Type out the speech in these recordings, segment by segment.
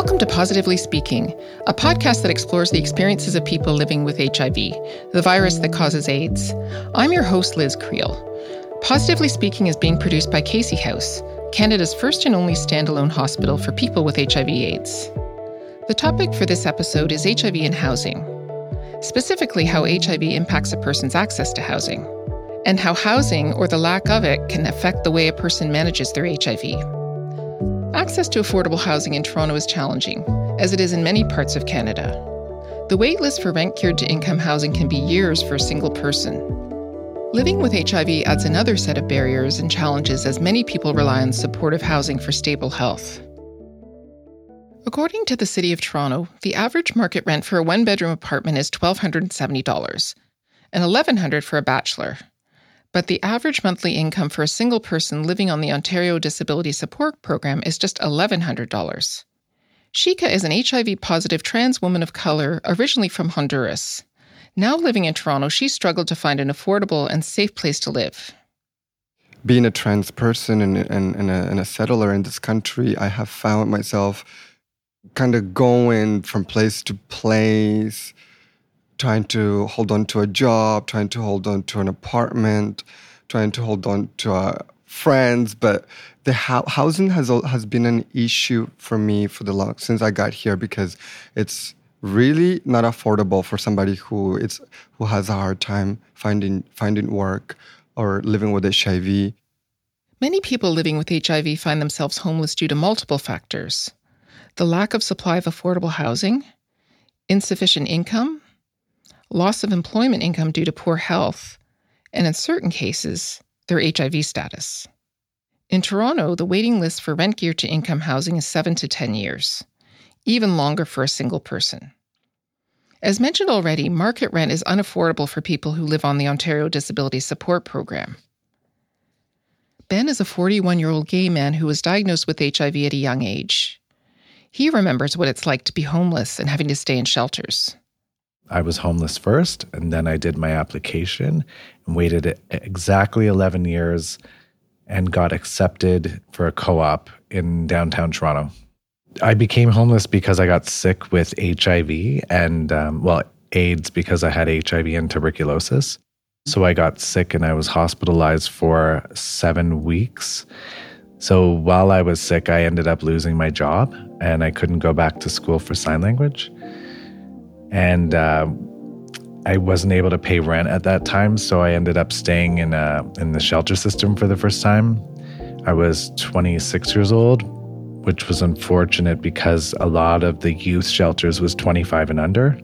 Welcome to Positively Speaking, a podcast that explores the experiences of people living with HIV, the virus that causes AIDS. I'm your host, Liz Creel. Positively Speaking is being produced by Casey House, Canada's first and only standalone hospital for people with HIV/AIDS. The topic for this episode is HIV and housing, specifically how HIV impacts a person's access to housing, and how housing, or the lack of it, can affect the way a person manages their HIV. Access to affordable housing in Toronto is challenging, as it is in many parts of Canada. The waitlist for rent geared to income housing can be years for a single person. Living with HIV adds another set of barriers and challenges as many people rely on supportive housing for stable health. According to the City of Toronto, the average market rent for a one bedroom apartment is $1,270 and $1,100 for a bachelor but the average monthly income for a single person living on the Ontario Disability Support Program is just $1,100. Shika is an HIV positive trans woman of color originally from Honduras. Now living in Toronto, she struggled to find an affordable and safe place to live. Being a trans person and, and, and, a, and a settler in this country, I have found myself kind of going from place to place, trying to hold on to a job, trying to hold on to an apartment, trying to hold on to uh, friends. But the ho- housing has has been an issue for me for the long since I got here because it's really not affordable for somebody who it's who has a hard time finding finding work or living with HIV. Many people living with HIV find themselves homeless due to multiple factors. The lack of supply of affordable housing, insufficient income, loss of employment income due to poor health, and in certain cases, their HIV status. In Toronto, the waiting list for rent geared to income housing is 7 to 10 years, even longer for a single person. As mentioned already, market rent is unaffordable for people who live on the Ontario Disability Support Program. Ben is a 41 year old gay man who was diagnosed with HIV at a young age. He remembers what it's like to be homeless and having to stay in shelters. I was homeless first, and then I did my application and waited exactly 11 years and got accepted for a co op in downtown Toronto. I became homeless because I got sick with HIV and, um, well, AIDS because I had HIV and tuberculosis. So I got sick and I was hospitalized for seven weeks. So while I was sick, I ended up losing my job and I couldn't go back to school for sign language and uh, I wasn't able to pay rent at that time, so I ended up staying in a, in the shelter system for the first time. I was 26 years old, which was unfortunate because a lot of the youth shelters was 25 and under.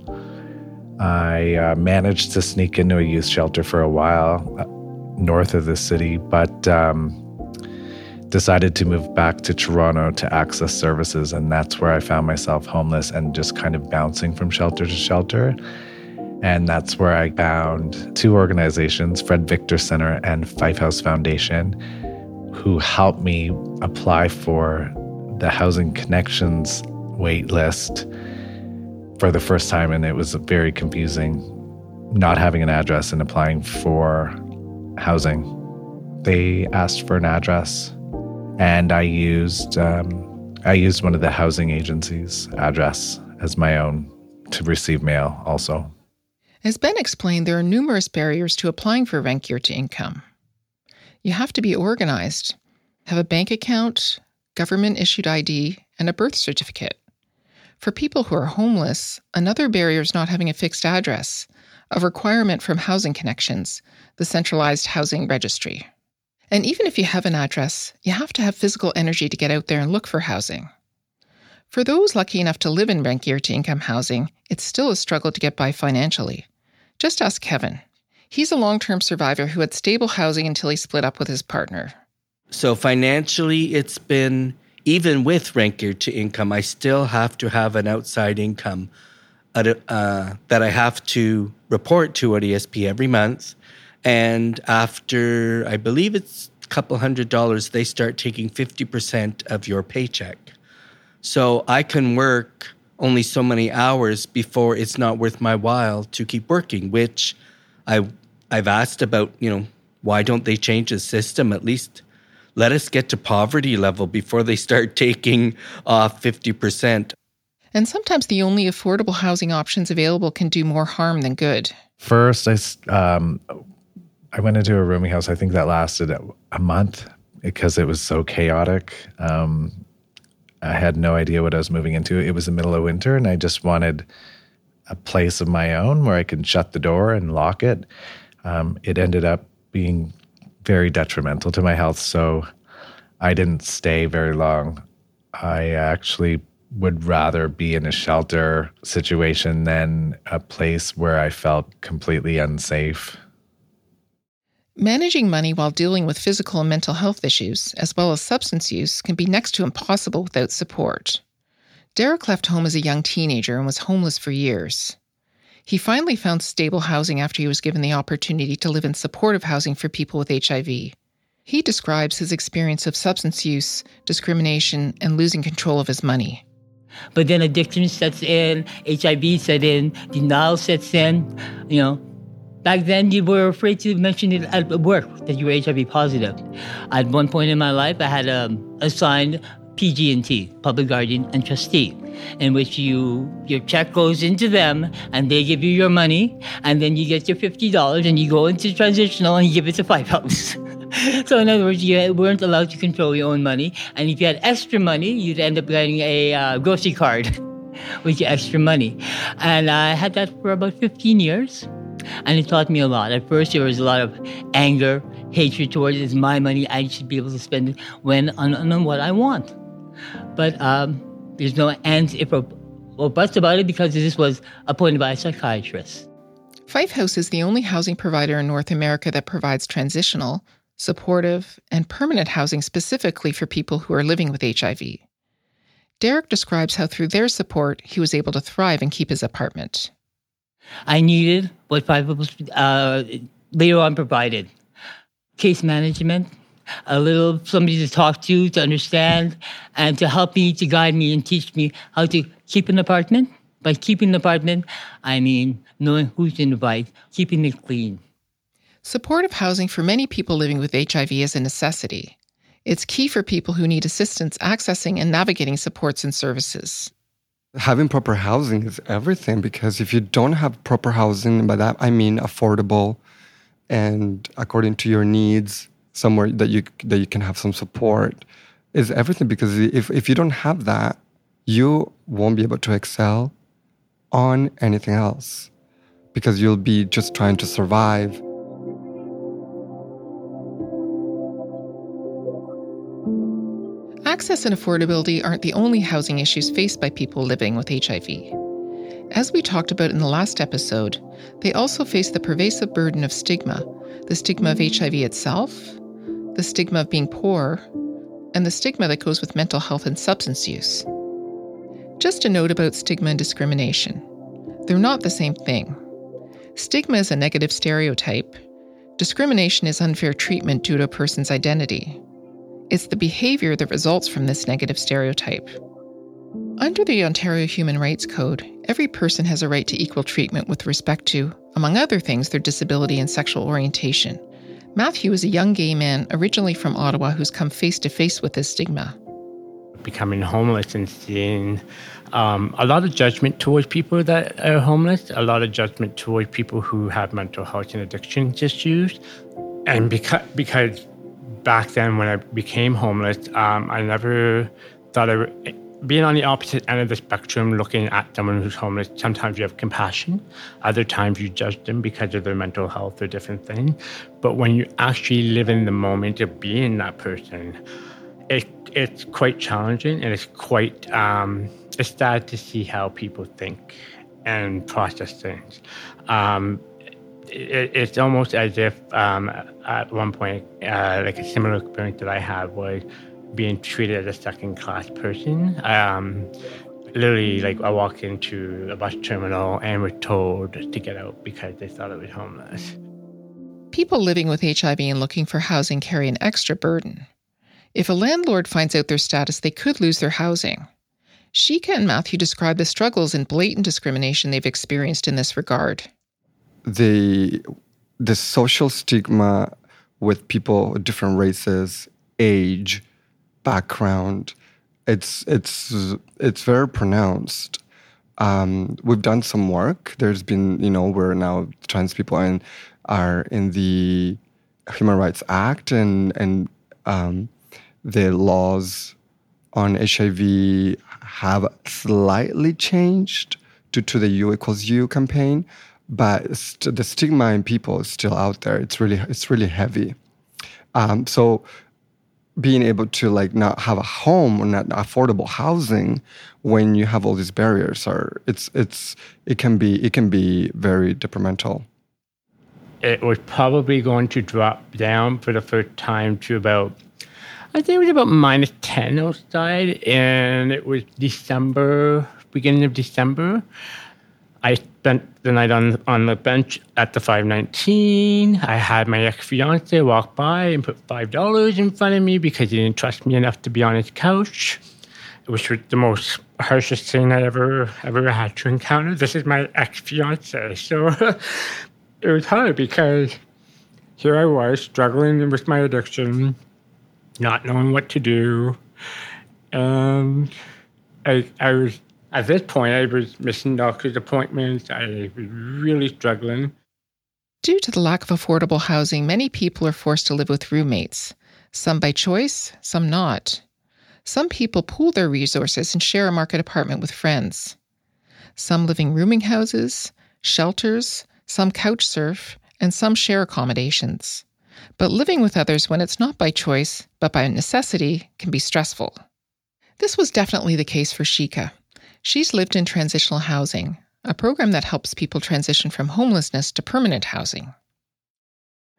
I uh, managed to sneak into a youth shelter for a while uh, north of the city, but um, decided to move back to Toronto to access services. And that's where I found myself homeless and just kind of bouncing from shelter to shelter. And that's where I found two organizations, Fred Victor Center and Fife House Foundation, who helped me apply for the Housing Connections wait list for the first time. And it was very confusing not having an address and applying for housing. They asked for an address and I used um, I used one of the housing agencies' address as my own to receive mail. Also, as Ben explained, there are numerous barriers to applying for rent geared to income. You have to be organized, have a bank account, government issued ID, and a birth certificate. For people who are homeless, another barrier is not having a fixed address, a requirement from Housing Connections, the centralized housing registry. And even if you have an address, you have to have physical energy to get out there and look for housing. For those lucky enough to live in rent geared to income housing, it's still a struggle to get by financially. Just ask Kevin. He's a long term survivor who had stable housing until he split up with his partner. So, financially, it's been even with rent geared to income, I still have to have an outside income uh, that I have to report to ODSP every month. And after, I believe it's a couple hundred dollars, they start taking 50% of your paycheck. So I can work only so many hours before it's not worth my while to keep working, which I, I've asked about, you know, why don't they change the system? At least let us get to poverty level before they start taking off 50%. And sometimes the only affordable housing options available can do more harm than good. First, I, um, I went into a rooming house. I think that lasted a month because it was so chaotic. Um, I had no idea what I was moving into. It was the middle of winter, and I just wanted a place of my own where I could shut the door and lock it. Um, it ended up being very detrimental to my health, so I didn't stay very long. I actually would rather be in a shelter situation than a place where I felt completely unsafe. Managing money while dealing with physical and mental health issues, as well as substance use, can be next to impossible without support. Derek left home as a young teenager and was homeless for years. He finally found stable housing after he was given the opportunity to live in supportive housing for people with HIV. He describes his experience of substance use, discrimination, and losing control of his money. But then addiction sets in, HIV sets in, denial sets in, you know, Back then, you were afraid to mention it at work that you were HIV positive. At one point in my life, I had um, assigned PG&T, public guardian and trustee, in which you your check goes into them and they give you your money, and then you get your fifty dollars and you go into transitional and you give it to Fife House. so in other words, you weren't allowed to control your own money, and if you had extra money, you'd end up getting a uh, grocery card with your extra money, and I had that for about fifteen years. And it taught me a lot. At first, there was a lot of anger, hatred towards it. It's my money. I should be able to spend it when on, on what I want. But um, there's no ands, if or, or buts about it because this was appointed by a psychiatrist. Fife House is the only housing provider in North America that provides transitional, supportive, and permanent housing specifically for people who are living with HIV. Derek describes how, through their support, he was able to thrive and keep his apartment. I needed what Fife uh, later on provided case management, a little somebody to talk to, to understand, and to help me, to guide me, and teach me how to keep an apartment. By keeping an apartment, I mean knowing who to invite, keeping it clean. Supportive housing for many people living with HIV is a necessity. It's key for people who need assistance accessing and navigating supports and services having proper housing is everything because if you don't have proper housing, by that I mean affordable and according to your needs, somewhere that you that you can have some support is everything because if if you don't have that, you won't be able to excel on anything else because you'll be just trying to survive Access and affordability aren't the only housing issues faced by people living with HIV. As we talked about in the last episode, they also face the pervasive burden of stigma the stigma of HIV itself, the stigma of being poor, and the stigma that goes with mental health and substance use. Just a note about stigma and discrimination they're not the same thing. Stigma is a negative stereotype, discrimination is unfair treatment due to a person's identity. It's the behavior that results from this negative stereotype. Under the Ontario Human Rights Code, every person has a right to equal treatment with respect to, among other things, their disability and sexual orientation. Matthew is a young gay man originally from Ottawa who's come face to face with this stigma. Becoming homeless and seeing um, a lot of judgment towards people that are homeless, a lot of judgment towards people who have mental health and addiction issues. And because, because back then when I became homeless, um, I never thought of being on the opposite end of the spectrum, looking at someone who's homeless, sometimes you have compassion. Other times you judge them because of their mental health or different things. But when you actually live in the moment of being that person, it, it's quite challenging and it's quite, um, it's sad to see how people think and process things. Um, it, it's almost as if um, at one point, uh, like a similar experience that I had was being treated as a second class person. Um, literally, like I walked into a bus terminal and was told to get out because they thought I was homeless. People living with HIV and looking for housing carry an extra burden. If a landlord finds out their status, they could lose their housing. Shika and Matthew describe the struggles and blatant discrimination they've experienced in this regard the the social stigma with people of different races, age, background, it's it's it's very pronounced. Um, we've done some work. There's been, you know, we're now trans people and are in the Human Rights Act and and um, the laws on HIV have slightly changed due to the U equals U campaign, but st- the stigma in people is still out there. It's really it's really heavy. Um, so being able to like not have a home or not affordable housing when you have all these barriers are it's it's it can be it can be very detrimental it was probably going to drop down for the first time to about I think it was about minus 10 outside, and it was December, beginning of December. I spent the night on on the bench at the 519. I had my ex fiance walk by and put five dollars in front of me because he didn't trust me enough to be on his couch. It was the most harshest thing I ever ever had to encounter. This is my ex fiance, so it was hard because here I was struggling with my addiction, not knowing what to do. And I, I was, at this point, I was missing doctor's appointments. I was really struggling. Due to the lack of affordable housing, many people are forced to live with roommates, some by choice, some not. Some people pool their resources and share a market apartment with friends. Some live in rooming houses, shelters, some couch surf, and some share accommodations. But living with others when it's not by choice, but by necessity, can be stressful. This was definitely the case for Shika. She's lived in transitional housing, a program that helps people transition from homelessness to permanent housing.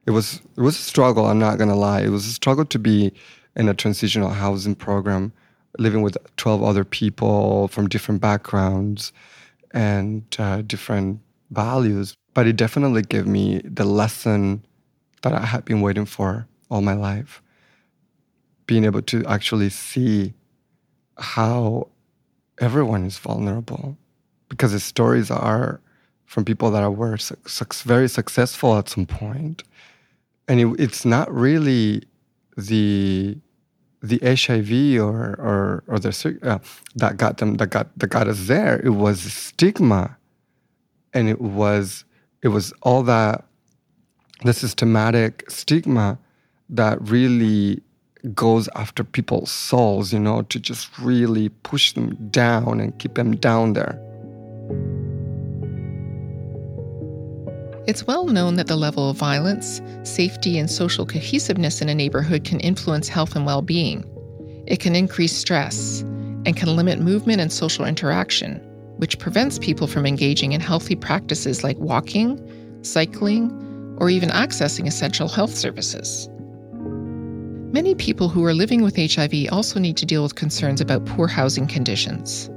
It was it was a struggle, I'm not gonna lie. It was a struggle to be in a transitional housing program, living with 12 other people from different backgrounds and uh, different values. But it definitely gave me the lesson that I had been waiting for all my life. Being able to actually see how everyone is vulnerable because the stories are from people that were su- su- very successful at some point. And it, it's not really the the HIV or or or the uh, that got them that got that got us there. It was stigma, and it was it was all that the systematic stigma that really goes after people's souls, you know, to just really push them down and keep them down there. It's well known that the level of violence, safety, and social cohesiveness in a neighborhood can influence health and well being. It can increase stress and can limit movement and social interaction, which prevents people from engaging in healthy practices like walking, cycling, or even accessing essential health services. Many people who are living with HIV also need to deal with concerns about poor housing conditions.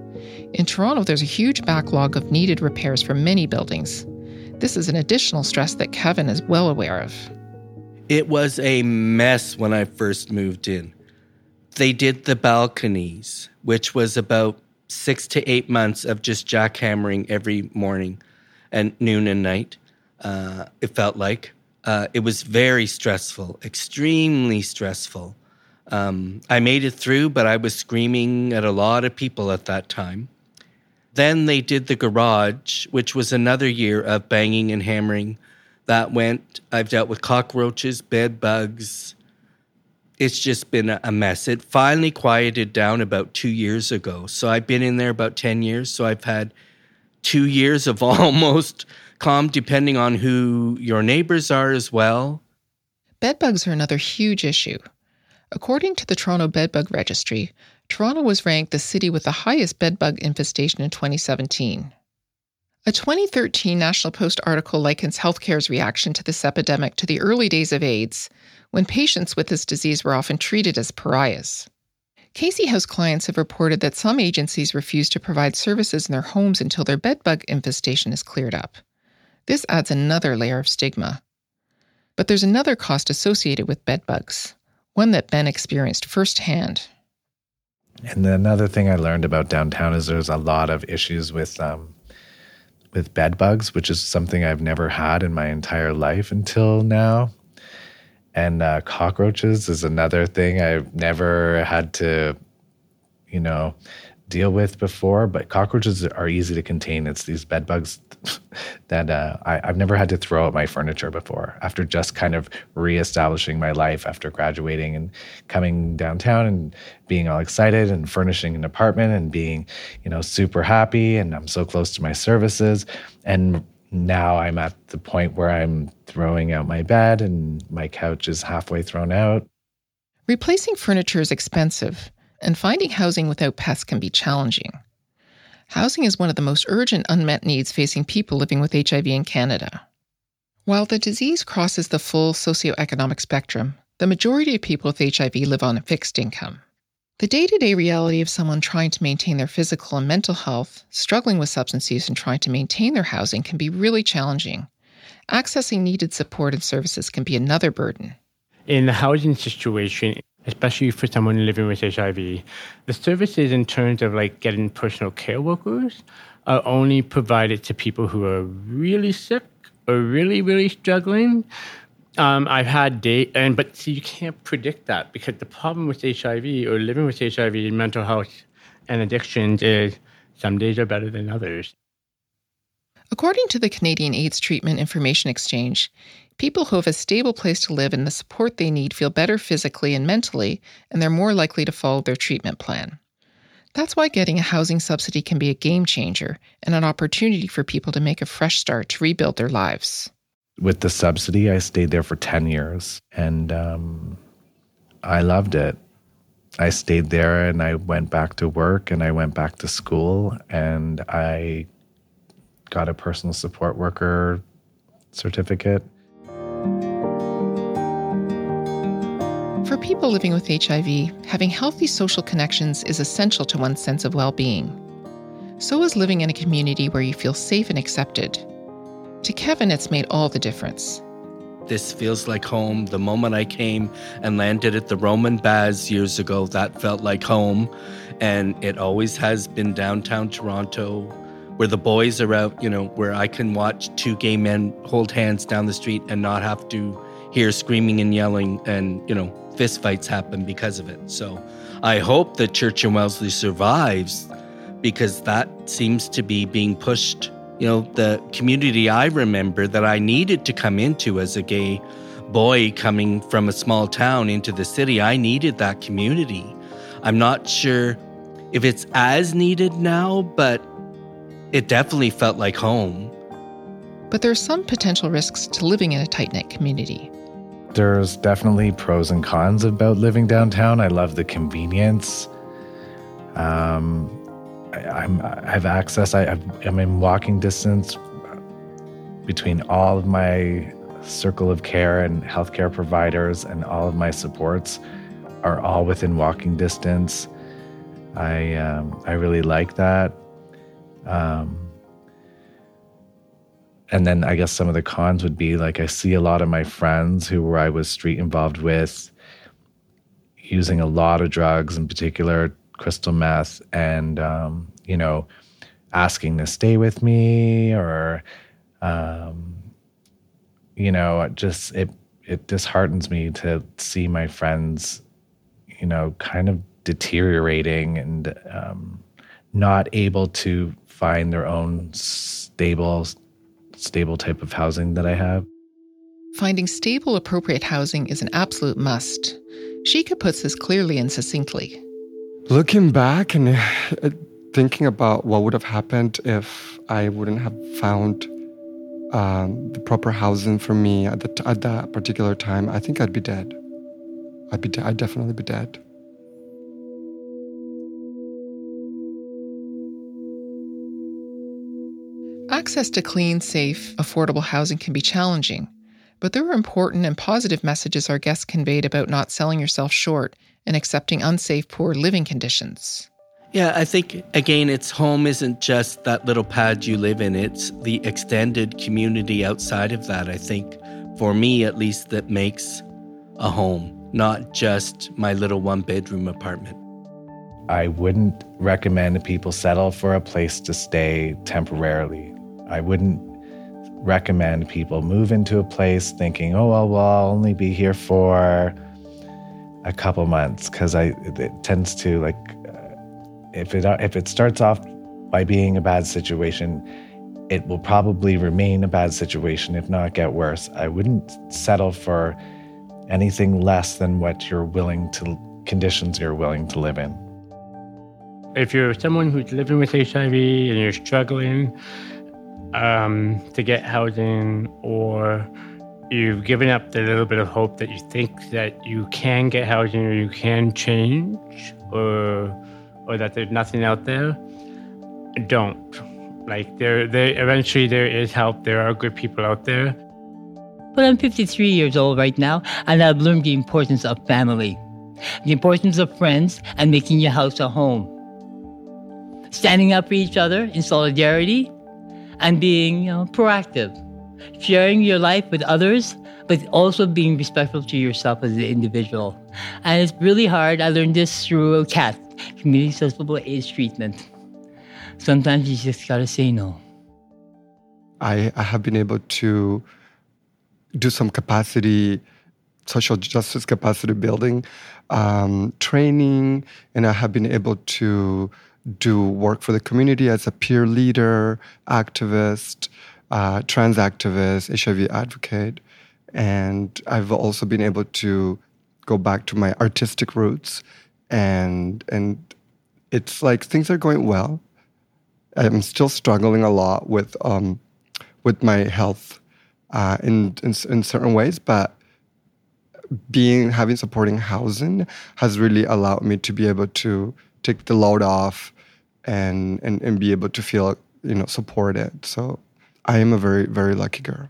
In Toronto, there's a huge backlog of needed repairs for many buildings. This is an additional stress that Kevin is well aware of. It was a mess when I first moved in. They did the balconies, which was about six to eight months of just jackhammering every morning and noon and night. Uh, it felt like uh, it was very stressful, extremely stressful. Um, I made it through, but I was screaming at a lot of people at that time. Then they did the garage, which was another year of banging and hammering. That went, I've dealt with cockroaches, bed bugs. It's just been a mess. It finally quieted down about two years ago. So I've been in there about 10 years. So I've had two years of almost calm, depending on who your neighbors are as well. Bedbugs are another huge issue. According to the Toronto Bedbug Registry, Toronto was ranked the city with the highest bedbug infestation in 2017. A 2013 National Post article likens healthcare's reaction to this epidemic to the early days of AIDS, when patients with this disease were often treated as pariahs. Casey House clients have reported that some agencies refuse to provide services in their homes until their bedbug infestation is cleared up. This adds another layer of stigma. But there's another cost associated with bedbugs, one that Ben experienced firsthand. And another thing I learned about downtown is there's a lot of issues with um, with bed bugs, which is something I've never had in my entire life until now. And uh, cockroaches is another thing I've never had to, you know, deal with before, but cockroaches are easy to contain. It's these bed bugs that uh, I, have never had to throw out my furniture before after just kind of reestablishing my life after graduating and coming downtown and being all excited and furnishing an apartment and being, you know, super happy. And I'm so close to my services. And now I'm at the point where I'm throwing out my bed and my couch is halfway thrown out. Replacing furniture is expensive and finding housing without pets can be challenging. Housing is one of the most urgent unmet needs facing people living with HIV in Canada. While the disease crosses the full socioeconomic spectrum, the majority of people with HIV live on a fixed income. The day to day reality of someone trying to maintain their physical and mental health, struggling with substance use, and trying to maintain their housing can be really challenging. Accessing needed support and services can be another burden. In the housing situation, especially for someone living with HIV, the services in terms of like getting personal care workers are only provided to people who are really sick or really, really struggling. Um, I've had day, and but see, you can't predict that because the problem with HIV or living with HIV and mental health and addictions is some days are better than others. According to the Canadian AIDS Treatment Information Exchange, People who have a stable place to live and the support they need feel better physically and mentally, and they're more likely to follow their treatment plan. That's why getting a housing subsidy can be a game changer and an opportunity for people to make a fresh start to rebuild their lives. With the subsidy, I stayed there for 10 years and um, I loved it. I stayed there and I went back to work and I went back to school and I got a personal support worker certificate people living with HIV, having healthy social connections is essential to one's sense of well being. So is living in a community where you feel safe and accepted. To Kevin, it's made all the difference. This feels like home. The moment I came and landed at the Roman Baths years ago, that felt like home. And it always has been downtown Toronto where the boys are out, you know, where I can watch two gay men hold hands down the street and not have to hear screaming and yelling and, you know, fistfights happen because of it. So I hope that Church and Wellesley survives because that seems to be being pushed. You know, the community I remember that I needed to come into as a gay boy coming from a small town into the city, I needed that community. I'm not sure if it's as needed now, but it definitely felt like home. But there are some potential risks to living in a tight knit community. There's definitely pros and cons about living downtown. I love the convenience. Um, I, am I have access. I, I'm in walking distance between all of my circle of care and healthcare providers, and all of my supports are all within walking distance. I um, I really like that. Um, and then I guess some of the cons would be like I see a lot of my friends who were I was street involved with using a lot of drugs, in particular crystal meth, and um, you know, asking to stay with me or um, you know, just it it disheartens me to see my friends, you know, kind of deteriorating and um, not able to find their own stable stable type of housing that I have. Finding stable, appropriate housing is an absolute must. Shika puts this clearly and succinctly. Looking back and uh, thinking about what would have happened if I wouldn't have found um, the proper housing for me at, the, at that particular time, I think I'd be dead. I'd be, de- I'd definitely be dead. Access to clean, safe, affordable housing can be challenging, but there are important and positive messages our guests conveyed about not selling yourself short and accepting unsafe, poor living conditions. Yeah, I think again, it's home isn't just that little pad you live in, it's the extended community outside of that. I think, for me at least, that makes a home, not just my little one bedroom apartment. I wouldn't recommend people settle for a place to stay temporarily. I wouldn't recommend people move into a place thinking, oh, well, well I'll only be here for a couple months because I it tends to like uh, if it if it starts off by being a bad situation, it will probably remain a bad situation, if not get worse. I wouldn't settle for anything less than what you're willing to conditions you're willing to live in. If you're someone who's living with HIV and you're struggling um, to get housing, or you've given up the little bit of hope that you think that you can get housing or you can change, or or that there's nothing out there, don't. Like there, there eventually there is help. There are good people out there. But I'm 53 years old right now, and I've learned the importance of family, the importance of friends, and making your house a home. Standing up for each other in solidarity, and being you know, proactive, sharing your life with others, but also being respectful to yourself as an individual. And it's really hard. I learned this through CAT, Community Accessible AIDS Treatment. Sometimes you just gotta say no. I, I have been able to do some capacity, social justice capacity building um, training, and I have been able to do work for the community as a peer leader, activist, uh, trans activist, HIV advocate. And I've also been able to go back to my artistic roots and and it's like things are going well. I'm still struggling a lot with um, with my health uh, in, in in certain ways, but being having supporting housing has really allowed me to be able to take the load off and and, and be able to feel you know supported. So i am a very very lucky girl.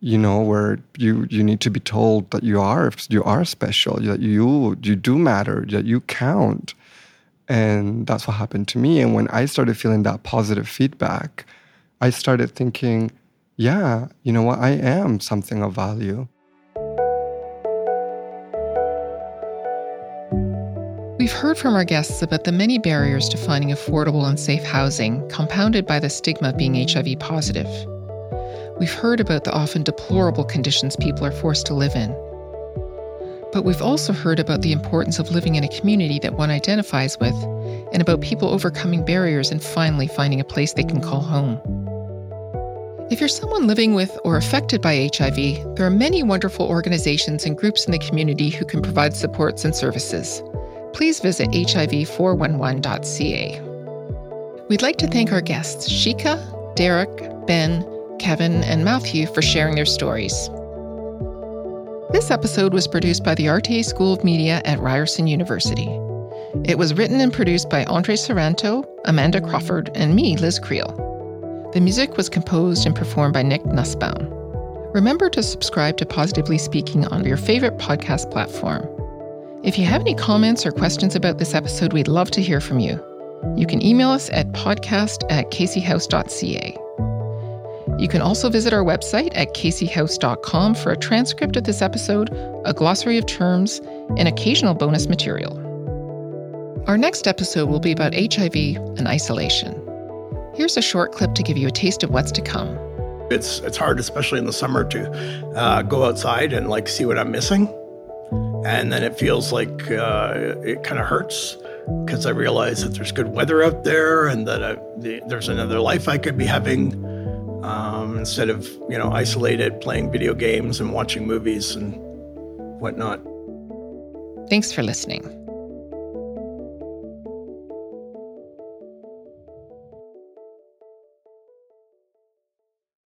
You know where you you need to be told that you are you are special that you you do matter that you count. And that's what happened to me. And when i started feeling that positive feedback i started thinking yeah you know what? I am something of value We've heard from our guests about the many barriers to finding affordable and safe housing, compounded by the stigma of being HIV positive. We've heard about the often deplorable conditions people are forced to live in. But we've also heard about the importance of living in a community that one identifies with, and about people overcoming barriers and finally finding a place they can call home. If you're someone living with or affected by HIV, there are many wonderful organizations and groups in the community who can provide supports and services please visit hiv411.ca. We'd like to thank our guests, Shika, Derek, Ben, Kevin, and Matthew for sharing their stories. This episode was produced by the RTA School of Media at Ryerson University. It was written and produced by Andre Sorrento, Amanda Crawford, and me, Liz Creel. The music was composed and performed by Nick Nussbaum. Remember to subscribe to Positively Speaking on your favorite podcast platform. If you have any comments or questions about this episode, we'd love to hear from you. You can email us at podcast at caseyhouse.ca. You can also visit our website at caseyhouse.com for a transcript of this episode, a glossary of terms, and occasional bonus material. Our next episode will be about HIV and isolation. Here's a short clip to give you a taste of what's to come. It's it's hard, especially in the summer, to uh, go outside and like see what I'm missing and then it feels like uh, it kind of hurts because I realize that there's good weather out there and that I, the, there's another life I could be having um, instead of you know isolated playing video games and watching movies and whatnot. Thanks for listening.